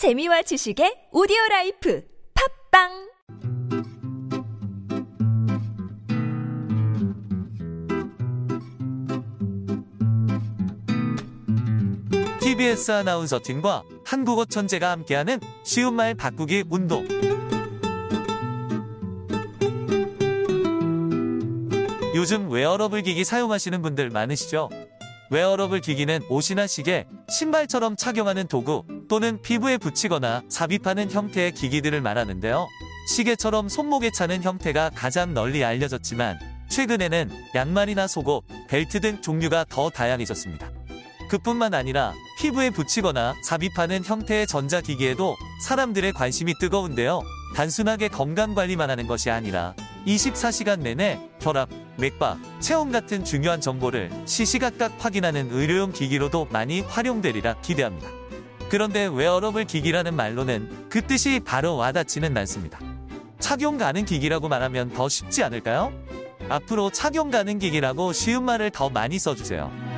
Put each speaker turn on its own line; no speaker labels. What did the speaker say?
재미와 지식의 오디오 라이프 팟빵
TBS 아나운서 팀과 한국어 천재가 함께하는 쉬운 말 바꾸기 운동. 요즘 웨어러블 기기 사용하시는 분들 많으시죠? 웨어러블 기기는 옷이나 시계, 신발처럼 착용하는 도구 또는 피부에 붙이거나 삽입하는 형태의 기기들을 말하는데요. 시계처럼 손목에 차는 형태가 가장 널리 알려졌지만 최근에는 양말이나 속옷, 벨트 등 종류가 더 다양해졌습니다. 그뿐만 아니라 피부에 붙이거나 삽입하는 형태의 전자기기에도 사람들의 관심이 뜨거운데요. 단순하게 건강관리만 하는 것이 아니라 24시간 내내 혈압, 맥박, 체온 같은 중요한 정보를 시시각각 확인하는 의료용 기기로도 많이 활용되리라 기대합니다. 그런데 웨어러블 기기라는 말로는 그 뜻이 바로 와닿지는 않습니다. 착용 가능 기기라고 말하면 더 쉽지 않을까요? 앞으로 착용 가능 기기라고 쉬운 말을 더 많이 써주세요.